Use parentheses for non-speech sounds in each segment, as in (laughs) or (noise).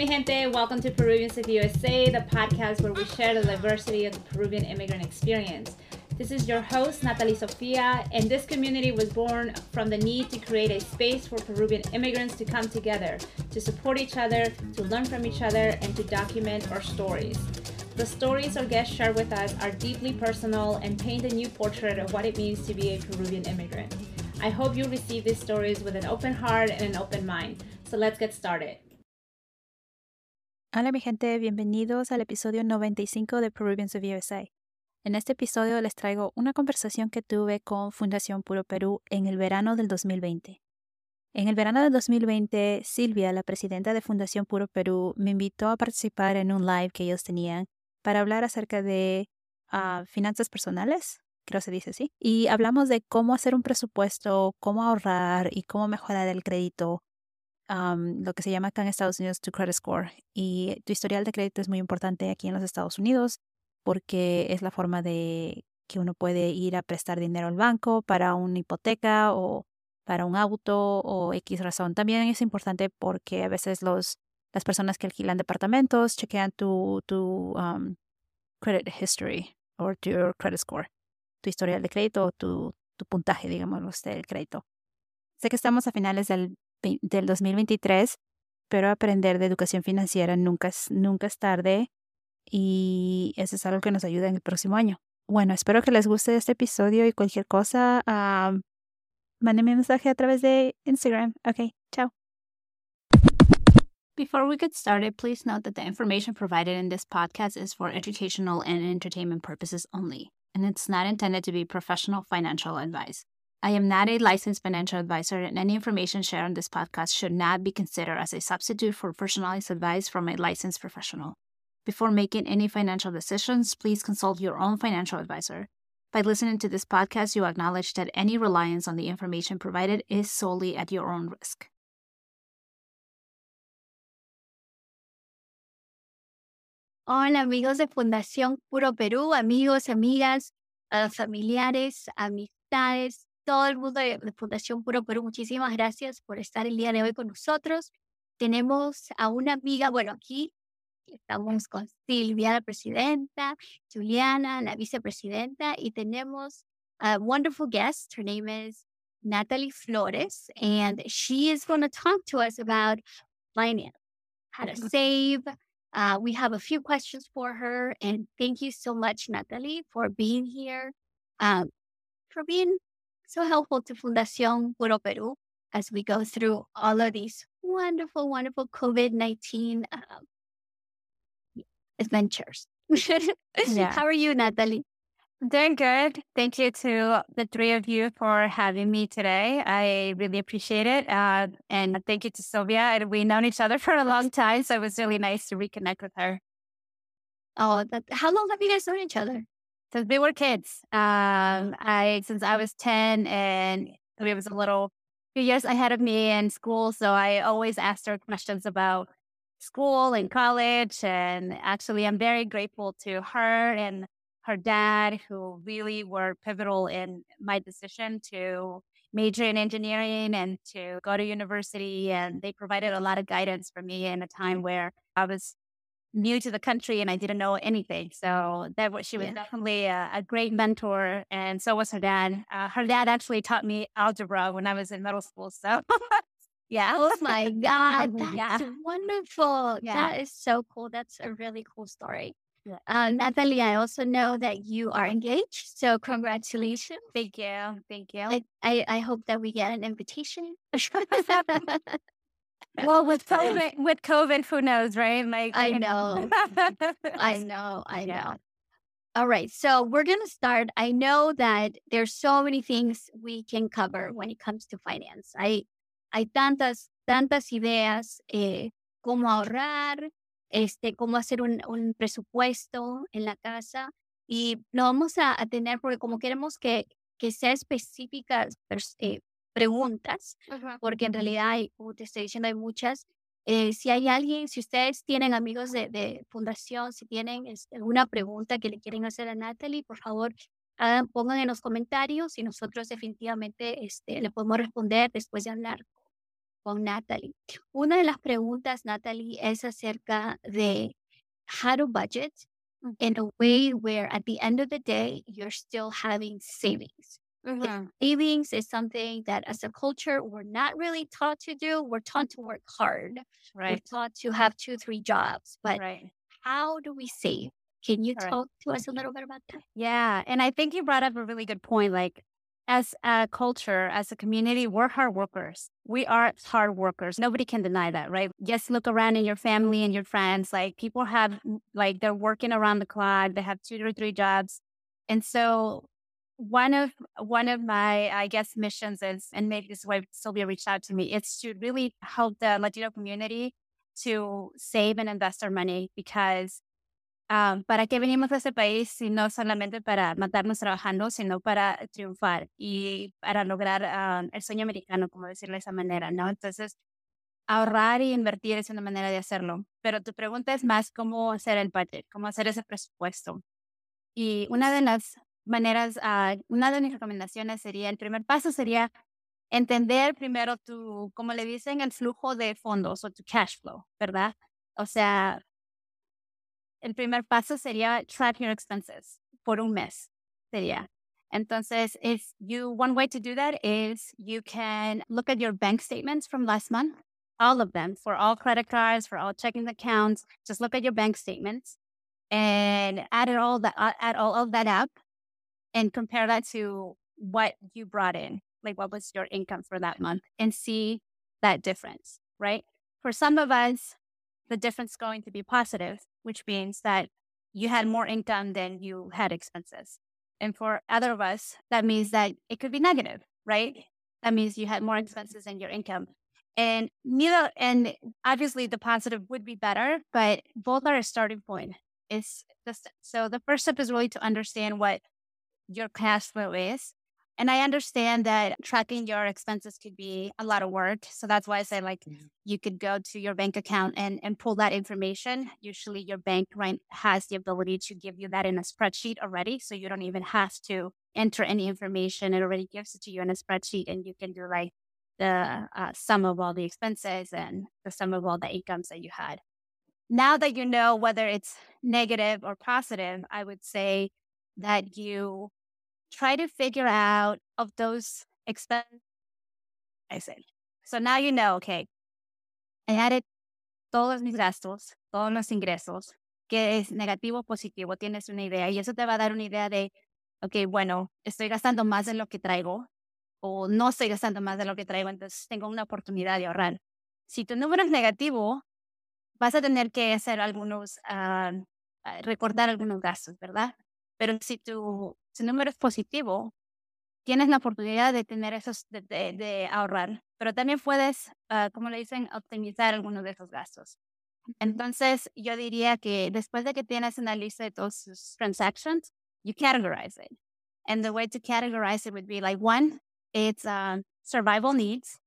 mi gente. Welcome to Peruvians of USA, the podcast where we share the diversity of the Peruvian immigrant experience. This is your host, Nathalie Sofia, and this community was born from the need to create a space for Peruvian immigrants to come together, to support each other, to learn from each other, and to document our stories. The stories our guests share with us are deeply personal and paint a new portrait of what it means to be a Peruvian immigrant. I hope you receive these stories with an open heart and an open mind. So let's get started. Hola mi gente, bienvenidos al episodio 95 de Peruvians of USA. En este episodio les traigo una conversación que tuve con Fundación Puro Perú en el verano del 2020. En el verano del 2020, Silvia, la presidenta de Fundación Puro Perú, me invitó a participar en un live que ellos tenían para hablar acerca de uh, finanzas personales, creo se dice así, y hablamos de cómo hacer un presupuesto, cómo ahorrar y cómo mejorar el crédito lo que se llama acá en Estados Unidos tu credit score. Y tu historial de crédito es muy importante aquí en los Estados Unidos porque es la forma de que uno puede ir a prestar dinero al banco para una hipoteca o para un auto o X razón. También es importante porque a veces los, las personas que alquilan departamentos chequean tu, tu credit history o tu credit score, tu historial de crédito o tu, tu puntaje, digamos, del crédito. Sé que estamos a finales del del 2023, pero aprender de educación financiera nunca es, nunca es tarde y eso es algo que nos ayuda en el próximo año. Bueno, espero que les guste este episodio y cualquier cosa, uh, mándenme un mensaje a través de Instagram. Ok, chao. Before we get started, please note that the information provided in this podcast is for educational and entertainment purposes only, and it's not intended to be professional financial advice. I am not a licensed financial advisor, and any information shared on this podcast should not be considered as a substitute for personalized advice from a licensed professional. Before making any financial decisions, please consult your own financial advisor. By listening to this podcast, you acknowledge that any reliance on the information provided is solely at your own risk. Hola amigos de Fundación Puro Perú, amigos, amigas, uh, familiares, amistades, todo el mundo de, Fundación Puro Perú, muchísimas gracias por estar el día de hoy con nosotros. Tenemos a una amiga, bueno, aquí estamos con Silvia, la presidenta, Juliana, la vicepresidenta, y tenemos a wonderful guest. Her name is Natalie Flores, and she is going to talk to us about finance, how to save. Uh, we have a few questions for her, and thank you so much, Natalie, for being here, um, for being so helpful to Fundación Puro Perú as we go through all of these wonderful, wonderful COVID 19 um, adventures. (laughs) yeah. How are you, Nathalie? Doing good. Thank you to the three of you for having me today. I really appreciate it. Uh, and thank you to Silvia. We've known each other (laughs) for a long time, so it was really nice to reconnect with her. Oh, that, how long have you guys known each other? Since we were kids. Um, I since I was ten, and he was a little few years ahead of me in school, so I always asked her questions about school and college. And actually, I'm very grateful to her and her dad, who really were pivotal in my decision to major in engineering and to go to university. And they provided a lot of guidance for me in a time where I was new to the country and I didn't know anything. So that was she was yeah. definitely a, a, great mentor, and so was her dad. Uh, her dad actually taught me algebra when I was in middle school. So. (laughs) yeah. Oh my (laughs) God. That's yeah. wonderful. Yeah. That is so cool. That's a really cool story. Yeah. Uh, Nathalie, I also know that you are engaged. So congratulations. Thank you. Thank you. I, I, I hope that we get an invitation. (laughs) well, with (laughs) COVID, with COVID, who knows, right? Like, I know, I know, (laughs) I know. All right, so we're gonna start. I know that there's so many things we can cover when it comes to finance. Hay, hay tantas, tantas ideas, eh, cómo ahorrar, este, cómo hacer un, un presupuesto en la casa y lo vamos a, a tener porque como queremos que, que sea específica, eh, preguntas, porque en realidad, hay, como te estoy diciendo, hay muchas. Eh, si hay alguien, si ustedes tienen amigos de, de fundación, si tienen alguna pregunta que le quieren hacer a Natalie, por favor, hagan, pongan en los comentarios y nosotros definitivamente este, le podemos responder después de hablar con Natalie. Una de las preguntas, Natalie, es acerca de how to budget in a way where at the end of the day, you're still having savings. Mm-hmm. Savings is something that as a culture, we're not really taught to do. We're taught to work hard. Right. We're taught to have two, three jobs. But right. how do we save? Can you talk to us a little bit about that? Yeah. And I think you brought up a really good point. Like, as a culture, as a community, we're hard workers. We are hard workers. Nobody can deny that, right? Just look around in your family and your friends. Like people have, like they're working around the clock. They have two or three jobs, and so one of one of my, I guess, missions is, and maybe this is why Silvia reached out to me, it's to really help the Latino community to save and invest their money because Um, ¿Para qué venimos a ese país si no solamente para matarnos trabajando, sino para triunfar y para lograr um, el sueño americano, como decirlo de esa manera, ¿no? Entonces, ahorrar y invertir es una manera de hacerlo. Pero tu pregunta es más cómo hacer el budget, cómo hacer ese presupuesto. Y una de las maneras, uh, una de mis recomendaciones sería, el primer paso sería entender primero tu, como le dicen, el flujo de fondos o tu cash flow, ¿verdad? O sea, el primer paso sería track your expenses por un mes. Sería. Entonces, if you, one way to do that is you can look at your bank statements from last month, all of them for all credit cards, for all checking accounts. Just look at your bank statements and add it all that, add all of that up and compare that to what you brought in, like what was your income for that month and see that difference, right? For some of us, the difference is going to be positive which means that you had more income than you had expenses. And for other of us, that means that it could be negative, right? That means you had more expenses than your income. And neither, and obviously the positive would be better, but both are a starting point. It's just, so the first step is really to understand what your cash flow is and I understand that tracking your expenses could be a lot of work. So that's why I say like mm-hmm. you could go to your bank account and, and pull that information. Usually your bank right has the ability to give you that in a spreadsheet already. So you don't even have to enter any information. It already gives it to you in a spreadsheet and you can do like the uh, sum of all the expenses and the sum of all the incomes that you had. Now that you know whether it's negative or positive, I would say that you try to figure out of those expenses. So now you know, okay, I added todos mis gastos, todos los ingresos, que es negativo positivo, tienes una idea y eso te va a dar una idea de, ok, bueno, estoy gastando más de lo que traigo o no estoy gastando más de lo que traigo, entonces tengo una oportunidad de ahorrar. Si tu número es negativo, vas a tener que hacer algunos, uh, recordar algunos gastos, ¿verdad? Pero si tu si número es positivo, tienes la oportunidad de tener esos, de, de, de ahorrar, pero también puedes, uh, como le dicen, optimizar algunos de esos gastos. Entonces, yo diría que después de que tienes una lista de todos sus transactions, you categorize it. And the way to categorize it would be like one, it's um, survival needs.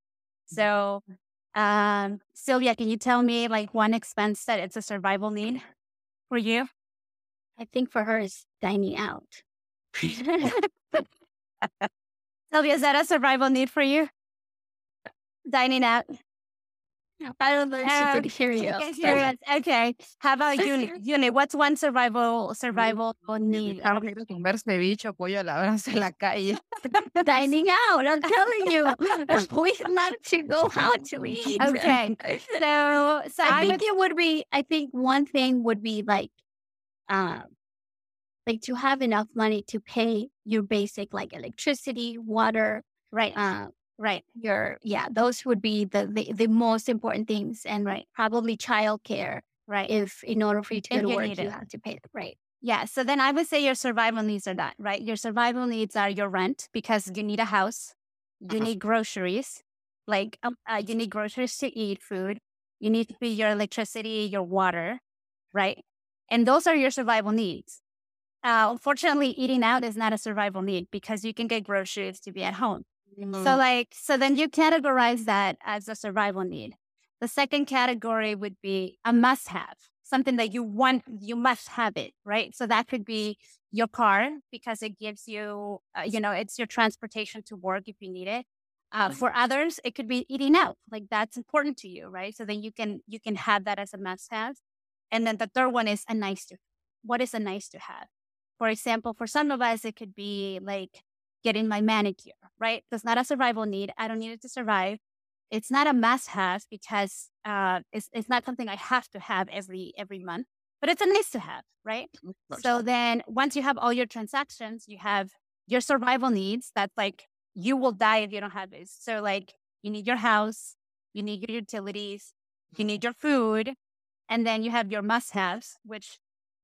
So, um, Sylvia, can you tell me like one expense that it's a survival need for you? I think for her is dining out. (laughs) (laughs) Silvia, is that a survival need for you? Dining out. I don't know if she could hear you. Okay, okay. How about Uni? Uni, what's one survival mm-hmm. survival need? comer ceviche pollo a la en la calle. (laughs) Dining out, I'm telling you. we love to go out to eat. Okay. So so I, I think would... it would be I think one thing would be like um like to have enough money to pay your basic like electricity, water, right? Uh, right. Your yeah, those would be the, the the most important things, and right, probably childcare, right? If in order for you to go to work, you have to pay right. Yeah. So then I would say your survival needs are that, right? Your survival needs are your rent because you need a house, you uh-huh. need groceries, like um, uh, you need groceries to eat food, you need to pay your electricity, your water, right? And those are your survival needs. Uh, unfortunately, eating out is not a survival need because you can get groceries to be at home. Mm-hmm. So, like, so then you categorize that as a survival need. The second category would be a must have, something that you want, you must have it, right? So that could be your car because it gives you, uh, you know, it's your transportation to work if you need it. Uh, for others, it could be eating out. Like that's important to you, right? So then you can you can have that as a must have. And then the third one is a nice to. What is a nice to have? For example, for some of us, it could be like getting my manicure, right? That's not a survival need. I don't need it to survive. It's not a must have because uh, it's, it's not something I have to have every every month, but it's a nice to have, right? So then once you have all your transactions, you have your survival needs. That's like you will die if you don't have this. So like you need your house, you need your utilities, you need your food, and then you have your must haves, which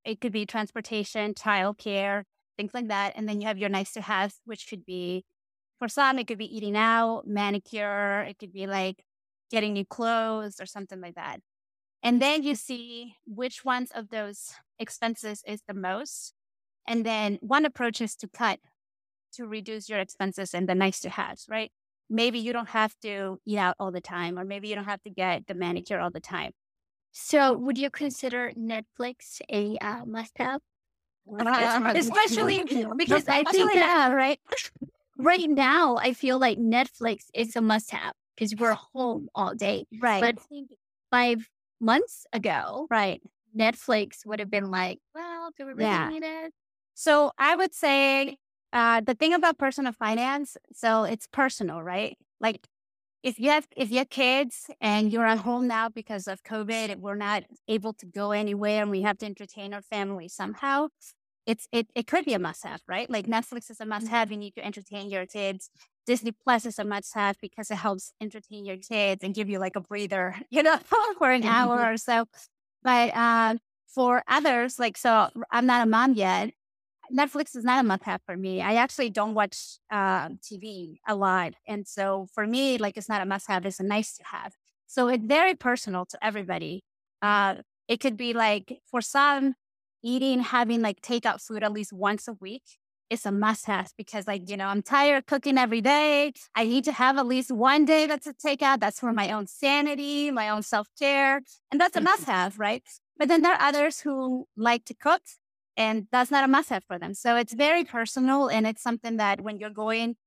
it could be transportation, childcare, things like that. And then you have your nice to haves, which could be for some, it could be eating out, manicure, it could be like getting new clothes or something like that. And then you see which ones of those expenses is the most. And then one approach is to cut to reduce your expenses and the nice to haves, right? Maybe you don't have to eat out all the time, or maybe you don't have to get the manicure all the time. So, would you consider Netflix a uh, must-have? (laughs) Especially (laughs) because I think that right right now, I feel like Netflix is a must-have because we're home all day. right, But I think five months ago, right. Netflix would have been like, "Well, do we really Yeah. need it?" So I would say uh, the thing about personal finance, so it's personal, right? Like if you have if you have kids and you're at home now because of COVID, and we're not able to go anywhere, and we have to entertain our family somehow. It's it it could be a must have, right? Like Netflix is a must have. You need to entertain your kids. Disney Plus is a must have because it helps entertain your kids and give you like a breather, (laughs) you know, (laughs) for an hour or so. But um, for others, like so, I'm not a mom yet. Netflix is not a must have for me. I actually don't watch uh, TV a lot. And so for me, like it's not a must have, it's a nice to have. So it's very personal to everybody. Uh, it could be like for some, eating, having like takeout food at least once a week is a must have because like, you know, I'm tired of cooking every day. I need to have at least one day that's a takeout. That's for my own sanity, my own self care. And that's a must (laughs) have, right? But then there are others who like to cook and that's not a must have for them. So it's very personal and it's something that when you're going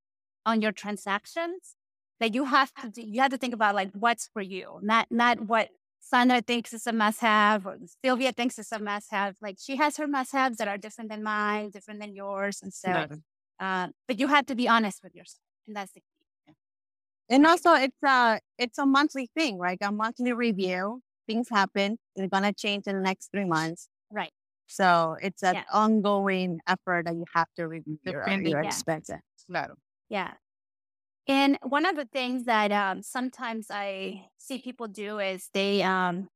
on your transactions, that you have to do, you have to think about like what's for you, not not what Sandra thinks is a must have or Silvia thinks is a must have. Like she has her must haves that are different than mine, different than yours. And so Claro. uh, but you have to be honest with yourself. And that's the key. And also, it's a it's a monthly thing, right? A monthly review. Things happen. They're gonna change in the next three months. So it's an Yeah. ongoing effort that you have to review your, Depending- your Yeah. expenses. Claro. Yeah. And one of the things that um, sometimes I see people do is they um,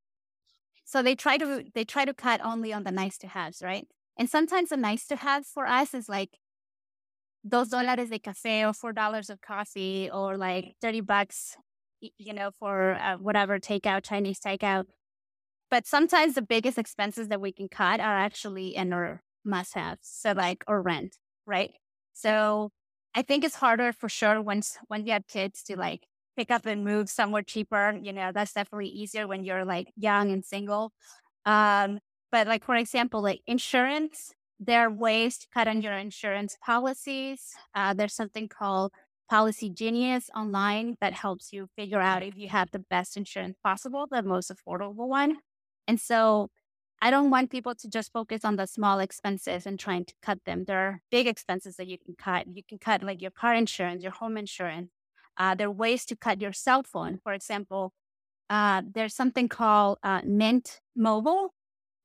so they try to they try to cut only on the nice to haves, right? And sometimes the nice to haves for us is like those dollars de café or four dollars of coffee or like thirty bucks, you know, for uh, whatever takeout, Chinese takeout. But sometimes the biggest expenses that we can cut are actually in our must haves, so like or rent, right? So I think it's harder for sure once when you have kids to like pick up and move somewhere cheaper. You know, that's definitely easier when you're like young and single. Um, but like for example, like insurance, there are ways to cut on your insurance policies. Uh, there's something called Policy Genius online that helps you figure out if you have the best insurance possible, the most affordable one. And so I don't want people to just focus on the small expenses and trying to cut them. There are big expenses that you can cut. You can cut like your car insurance, your home insurance. Uh, there are ways to cut your cell phone. For example, uh, there's something called uh, Mint Mobile,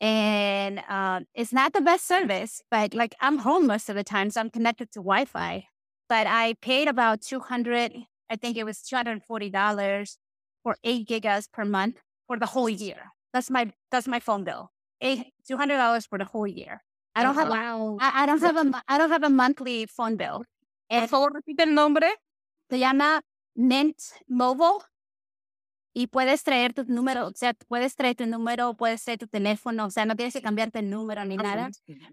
and uh, it's not the best service, but like I'm home most of the time, so I'm connected to Wi-Fi. But I paid about 200, I think it was $240 for eight gigas per month for the whole year. That's my that's my phone bill. Eight two hundred dollars for the whole year. I don't have wow. I, I don't have a I don't have a monthly phone bill. Por And favor, repite el nombre. se llama Mint Mobile. Y puedes traer tu número, o sea, puedes traer tu número, puedes traer tu teléfono, o sea, no tienes que cambiarte el número ni nada.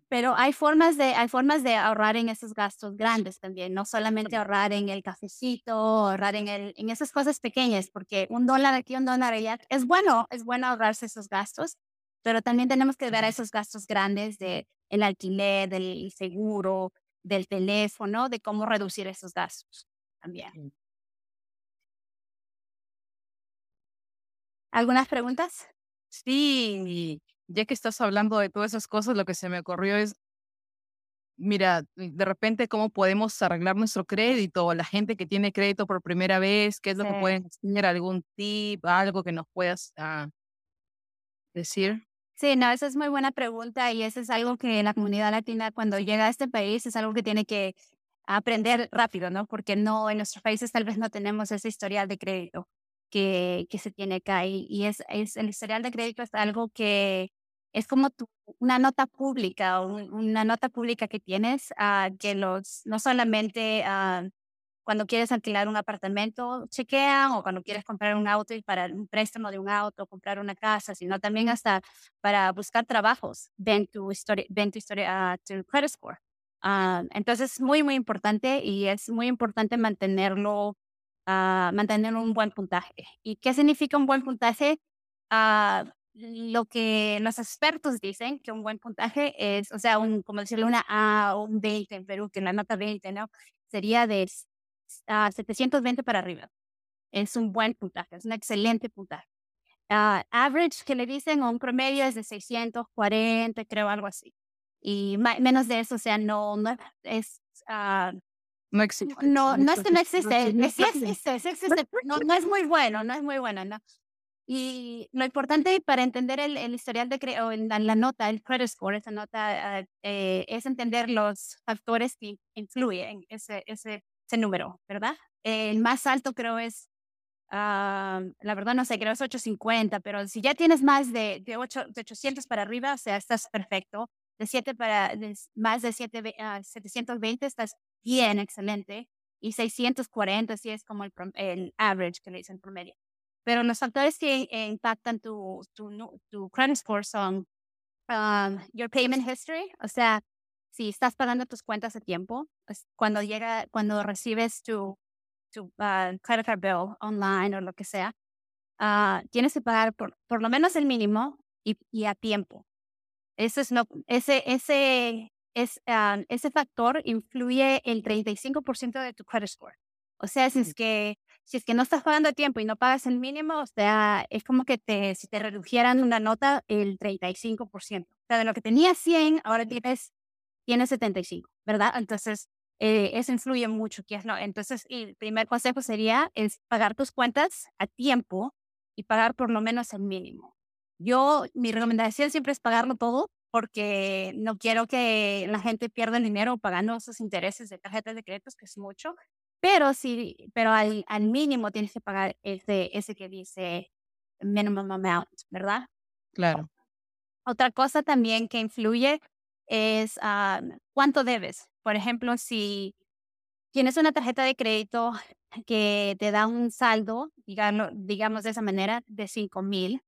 Pero hay formas de, hay formas de ahorrar en esos gastos grandes también, no solamente ahorrar en el cafecito, ahorrar en, el, en esas cosas pequeñas, porque un dólar aquí, un dólar allá, es bueno, es bueno ahorrarse esos gastos, pero también tenemos que ver a esos gastos grandes de el alquiler, del seguro, del teléfono, de cómo reducir esos gastos también. ¿Algunas preguntas? Sí, ya que estás hablando de todas esas cosas, lo que se me ocurrió es, mira, de repente cómo podemos arreglar nuestro crédito, la gente que tiene crédito por primera vez, qué es lo que pueden hacer, algún tip, algo que nos puedas ah, decir. Sí, no, esa es muy buena pregunta y eso es algo que la comunidad latina cuando llega a este país es algo que tiene que aprender rápido, ¿no? Porque no, en nuestros países tal vez no tenemos ese historial de crédito que, que se tiene acá y, y es, es el historial de crédito es algo que es como tu, una nota pública, un- una nota pública que tienes ah, que los, no solamente ah, cuando quieres alquilar un apartamento chequean o cuando quieres comprar un auto y para un préstamo de un auto, comprar una casa, sino también hasta para buscar trabajos, ven tu historia, ven tu historia, ah, tu credit score. Ah, entonces es muy, muy importante y es muy importante mantenerlo, ah, mantener un buen puntaje. ¿Y qué significa un buen puntaje? Ah, lo que los expertos dicen que un buen puntaje es, o sea, un, como decirle una A o un 20 en Perú, que la nota 20, ¿no? Sería de s- ah, 720 para arriba. Es un buen puntaje, es un excelente puntaje. Ah, average que le dicen o un promedio es de 640, creo, algo así. Y menos de eso, o sea, no, no es, ah, No existe. no, no es que no existe, existe. es- sí existe, sí existe, no, no es muy bueno, no es muy bueno, ¿no? Y lo importante para entender el, el historial de o el- la, la nota, el credit score, esa nota, ah, eh, es entender los factores que influyen ese, ese, ese número, ¿verdad? El más alto creo es, ah, la verdad no sé, creo es 850, pero si ya tienes más de, de, 8, de 800 para arriba, o sea, estás perfecto. De 7 para, de más de 7, ve- ah, 720 estás bien, excelente. Y 640 sí es como el, el average que le dicen promedio. Pero los factores que impactan tu, tu, tu credit score son um, your payment history, o sea, si estás pagando tus cuentas a tiempo, cuando llega, cuando recibes tu, tu ah, credit card bill online o lo que sea, ah, tienes que pagar por, por lo menos el mínimo y, y a tiempo. Eso es no, ese, ese, es, ah, ese factor influye el 35% de tu credit score. O sea, si es que si es que no estás pagando a tiempo y no pagas el mínimo, o sea, es como que te, si te redujeran una nota el 35%. O sea, de lo que tenías 100, ahora tienes, tienes 75, ¿verdad? Entonces, eh, eso influye mucho. ¿qué es lo? Entonces, el primer consejo sería es pagar tus cuentas a tiempo y pagar por lo menos el mínimo. Yo, mi recomendación siempre es pagarlo todo porque no quiero que la gente pierda el dinero pagando esos intereses de tarjetas de créditos, que es mucho. Pero sí, pero al, al mínimo tienes que pagar ese, ese que dice minimum amount, ¿verdad? Claro. Otra cosa también que influye es ah, cuánto debes. Por ejemplo, si tienes una tarjeta de crédito que te da un saldo, digamos, digamos de esa manera, de 5 mil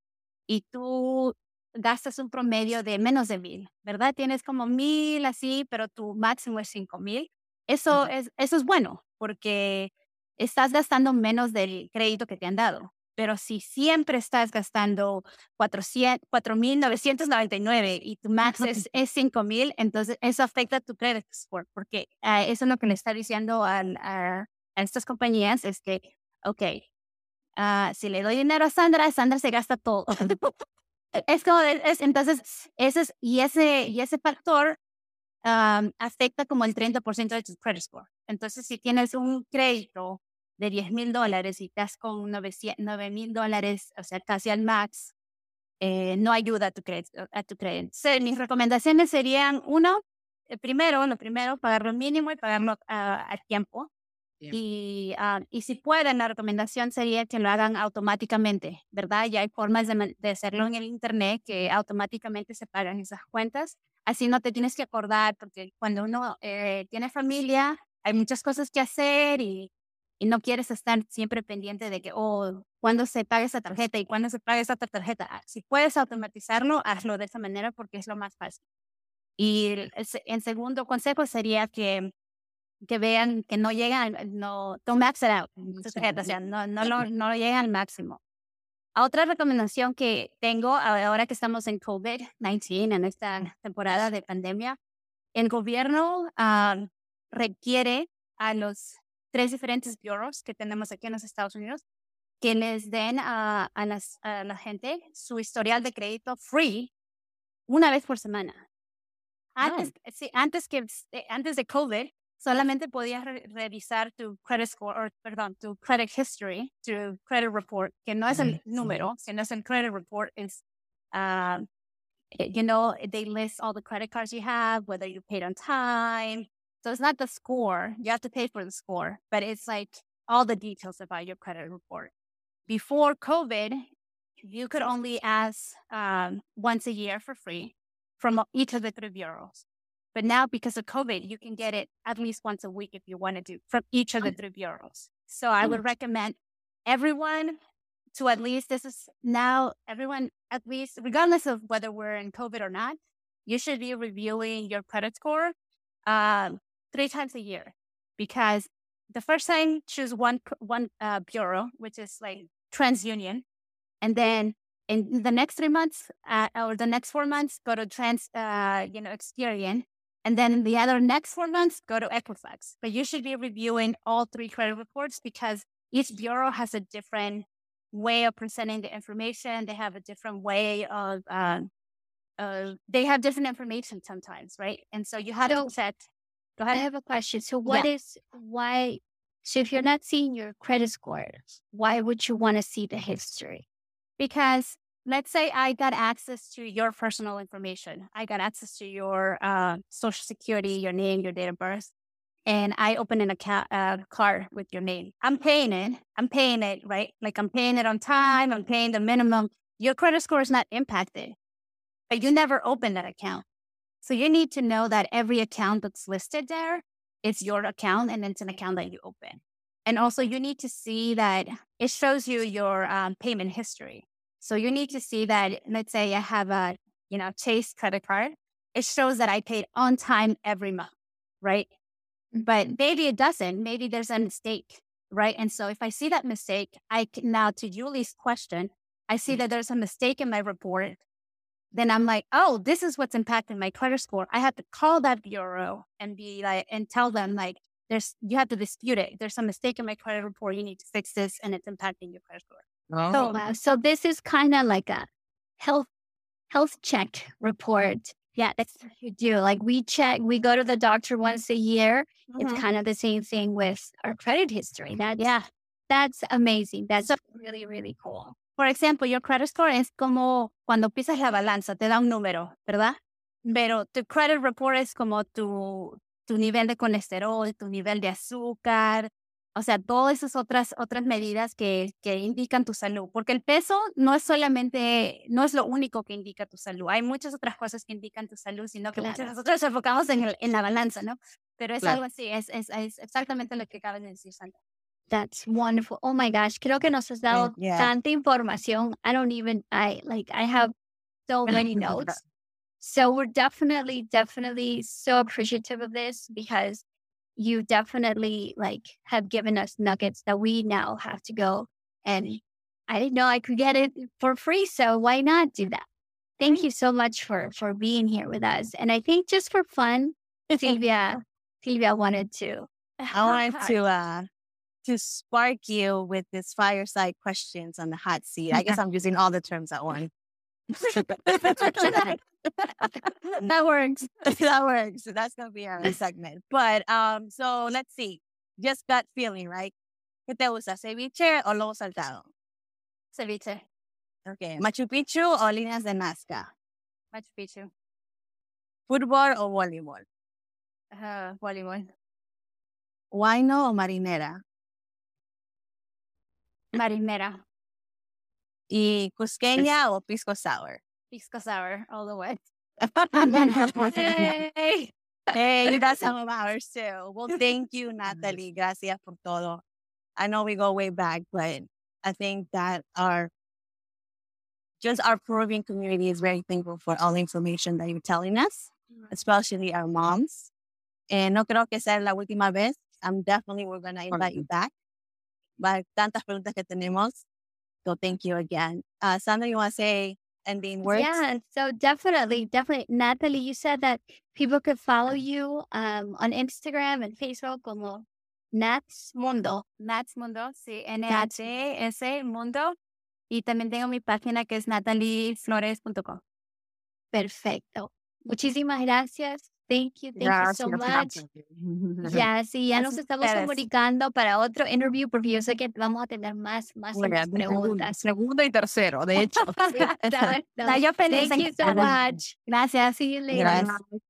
y tú gastas un promedio de menos de mil, ¿verdad? Tienes como mil así, pero tu máximo es 5 mil. Eso, es, eso es bueno porque estás gastando menos del crédito que te han dado. Pero si siempre estás gastando 400 4.999 y tu max es, (laughs) es 5.000, entonces eso afecta tu credit score, porque ah, eso es lo que le está diciendo a, a estas compañías, es que, ok, ah, si le doy dinero a Sandra, Sandra se gasta todo. (laughs) (laughs) es como, es, entonces, ese es, y, ese, y ese factor afecta como el 30% de tu credit score. Entonces, si tienes un crédito de 10 mil dólares y estás con 9 mil dólares, o sea, casi al max, eh, no ayuda a tu crédito. A tu crédito. So, mis recomendaciones serían, uno, eh, primero, lo primero, pagar lo mínimo y pagarlo a tiempo. Y, ah, y si pueden, la recomendación sería que lo hagan automáticamente, ¿verdad? Ya hay formas de, de hacerlo en el Internet que automáticamente se pagan esas cuentas. Así no te tienes que acordar, porque cuando uno eh, tiene familia, hay muchas cosas que hacer y, y no quieres estar siempre pendiente de que, oh, cuándo se paga esa tarjeta y cuándo se paga esa tarjeta. Ah, Si puedes automatizarlo, hazlo de esa manera porque es lo más fácil. Y el, el segundo consejo sería que, que vean que no llegan, no, don't max it out, o sea, no, no, lo, (clears throat) no lo llegan al máximo. Otra recomendación que tengo ahora que estamos en COVID-19, en esta temporada de pandemia, el gobierno ah, requiere a los tres diferentes bureaus que tenemos aquí en los Estados Unidos que les den a, a, las, a la gente su historial de crédito free una vez por semana. Antes, sí, antes, que, eh, antes de COVID, solamente podías re revisar tu credit score, or, perdón, tu credit history, tu credit report, que no es el número, sino es el credit report, es, uh, you know, they list all the credit cards you have, whether you paid on time. So it's not the score. You have to pay for the score, but it's like all the details about your credit report. Before COVID, you could only ask um, once a year for free from each of the three bureaus. But now, because of COVID, you can get it at least once a week if you want to do from each of the three bureaus. So I would recommend everyone to at least, this is now everyone, at least, regardless of whether we're in COVID or not, you should be reviewing your credit score um, three times a year. Because the first time choose one one uh, bureau, which is like TransUnion, and then in the next three months uh, or the next four months, go to Trans, uh, you know, Experian, and then the other next four months, go to Equifax. But you should be reviewing all three credit reports because each bureau has a different way of presenting the information. They have a different way of, uh, uh, they have different information sometimes, right? And so you have So- to set. Go I have a question. So what is why so if you're not seeing your credit score, why would you want to see the history? because let's say I got access to your personal information. I got access to your uh, social security, your name, your date of birth, and I open an account uh, card with your name. I'm paying it. I'm paying it, right? Like I'm paying it on time. I'm paying the minimum. Your credit score is not impacted, but you never opened that account. So you need to know that every account that's listed there is your account and it's an account that you open. And also, you need to see that it shows you your um, payment history. So you need to see that, let's say I have a, you know, Chase credit card. It shows that I paid on time every month, right? But mm-hmm. maybe it doesn't. Maybe there's a mistake, right? And so if I see that mistake, I can now, to Julie's question, I see mm-hmm. that there's a mistake in my report. Then I'm like, oh, this is what's impacting my credit score. I have to call that bureau and be like, and tell them like, there's, you have to dispute it. There's a mistake in my credit report. You need to fix this, and it's impacting your credit score. Oh. So wow. So this is kind of like a health health check report. Yeah, That's what you do. Like we check, we go to the doctor once a year. It's Mhm. kind of the same thing with our credit history. That's yeah. that's amazing. That's So- really, really cool. Por ejemplo, your credit score es como cuando pisas la balanza, te da un número, ¿verdad? Pero tu credit report es como tu, tu nivel de colesterol, tu nivel de azúcar, o sea, todas esas otras, otras medidas que, que indican tu salud. Porque el peso no es solamente, no es lo único que indica tu salud. Hay muchas otras cosas que indican tu salud, sino que Claro. nosotros nos enfocamos en, el- en la balanza, ¿no? Pero es Claro. algo así, es, es, es exactamente lo que acabas de decir, Sandra. That's wonderful. Oh my gosh. Creo que nos has dado yeah. tanta información. I don't even, I like, I have so (laughs) many notes. So we're definitely, definitely so appreciative of this because you definitely like have given us nuggets that we now have to go and I didn't know I could get it for free. So why not do that? Thank you so much for for being here with us. And I think just for fun, (laughs) Silvia, Silvia wanted to. (laughs) I wanted to uh to spark you with this fireside questions on the hot seat. I guess (laughs) I'm using all the terms at once. (laughs) that works. (laughs) that works. That's gonna be our (laughs) segment. But um, so let's see. Just gut feeling, right? ¿Qué te gusta, ceviche o lomo saltado? Ceviche, Okay. Machu Picchu o líneas de Nazca? Machu Picchu, Fútbol o voleibol? uh, voleibol, Huayno o marinera? marinera, Y cusqueña o pisco sour? pisco sour, all the way. (laughs) hey, hey, you got (laughs) some of ours too. Well, thank you, (laughs) Nathalie. Gracias por todo. I know we go way back, but I think that our just our Peruvian community is very thankful for all the information that you're telling us, mm-hmm. especially our moms. And no creo que sea la última vez. I'm definitely we're gonna invite you back. But tantas preguntas que tenemos. So thank you again. Uh, Sandra, you want to say ending words? Yeah, so definitely, definitely. Nathalie, you said that people could follow you um, on Instagram and Facebook como Nats Mundo. Nats Mundo, sí, N-H-S Mundo. Y también tengo mi página que es natalieflores.com. Perfecto. Muchísimas gracias. Thank you, thank you so much. (laughs) Ya, sí, ya nos estamos comunicando para otro interview porque yo sé que vamos a tener más, más preguntas. Segundo y tercero, de hecho. (laughs) (laughs) no, yo feliz. Thank you so much. Gracias. See you later. Gracias.